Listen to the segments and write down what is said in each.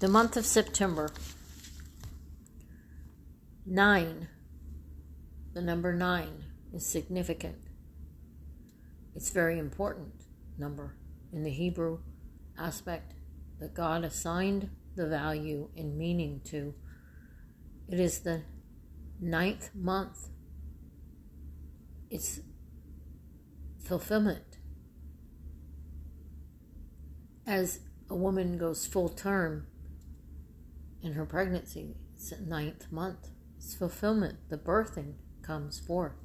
The month of September. Nine. The number nine is significant. It's very important number in the Hebrew aspect that God assigned the value and meaning to. It is the ninth month. It's fulfillment. As a woman goes full term in her pregnancy, ninth month. It's fulfillment. The birthing comes forth.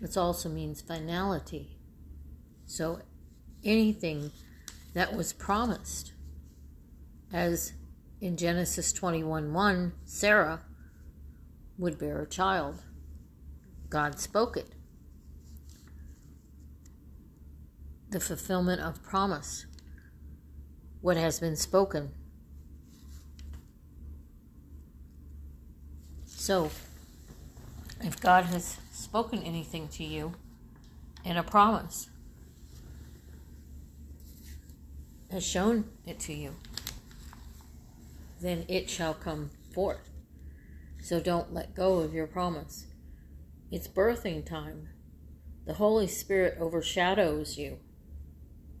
It also means finality. So anything that was promised, as in Genesis 21 1, Sarah would bear a child. God spoke it. The fulfillment of promise, what has been spoken. So, if God has spoken anything to you in a promise, has shown it to you, then it shall come forth. So don't let go of your promise. It's birthing time. The Holy Spirit overshadows you,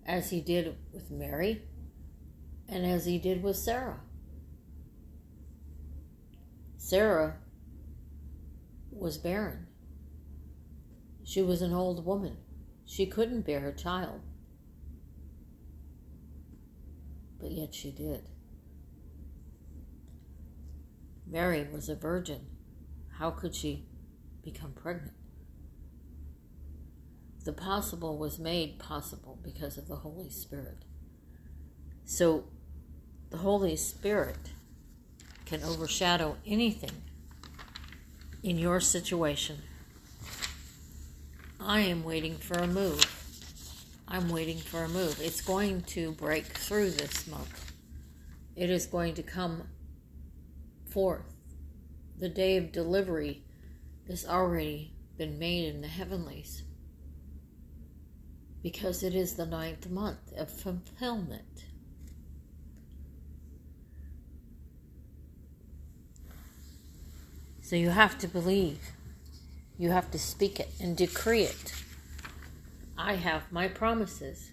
as He did with Mary and as He did with Sarah. Sarah was barren. She was an old woman. She couldn't bear a child. But yet she did. Mary was a virgin. How could she become pregnant? The possible was made possible because of the Holy Spirit. So the Holy Spirit can overshadow anything in your situation I am waiting for a move. I'm waiting for a move. It's going to break through this month. It is going to come forth. The day of delivery has already been made in the heavenlies because it is the ninth month of fulfillment. So you have to believe. You have to speak it and decree it. I have my promises.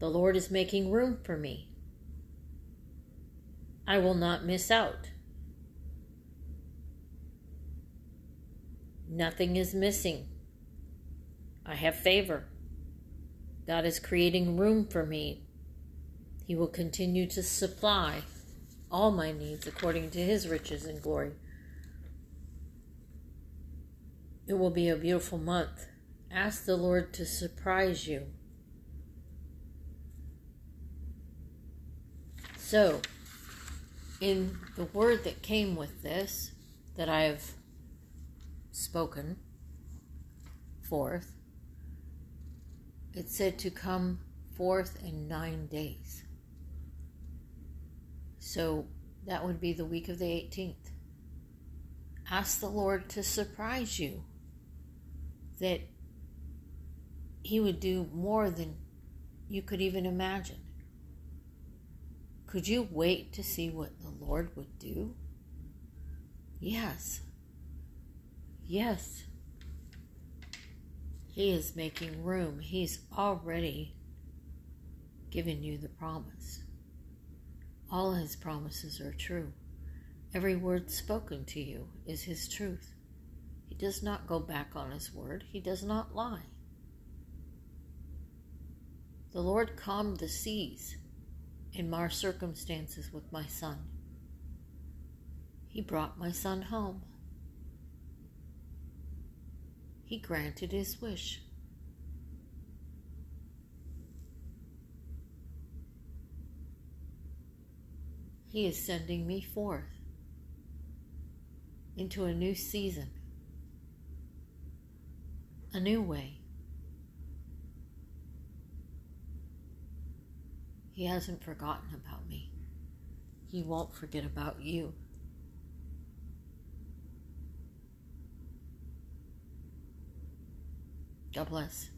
The Lord is making room for me. I will not miss out. Nothing is missing. I have favor. God is creating room for me. He will continue to supply all my needs according to his riches and glory. It will be a beautiful month. Ask the Lord to surprise you. So, in the word that came with this, that I have spoken forth, it said to come forth in nine days. So that would be the week of the 18th. Ask the Lord to surprise you that He would do more than you could even imagine. Could you wait to see what the Lord would do? Yes. Yes. He is making room. He's already given you the promise. All his promises are true. Every word spoken to you is his truth. He does not go back on his word, he does not lie. The Lord calmed the seas in my circumstances with my son. He brought my son home. He granted his wish. He is sending me forth into a new season a new way. He hasn't forgotten about me. He won't forget about you. God bless.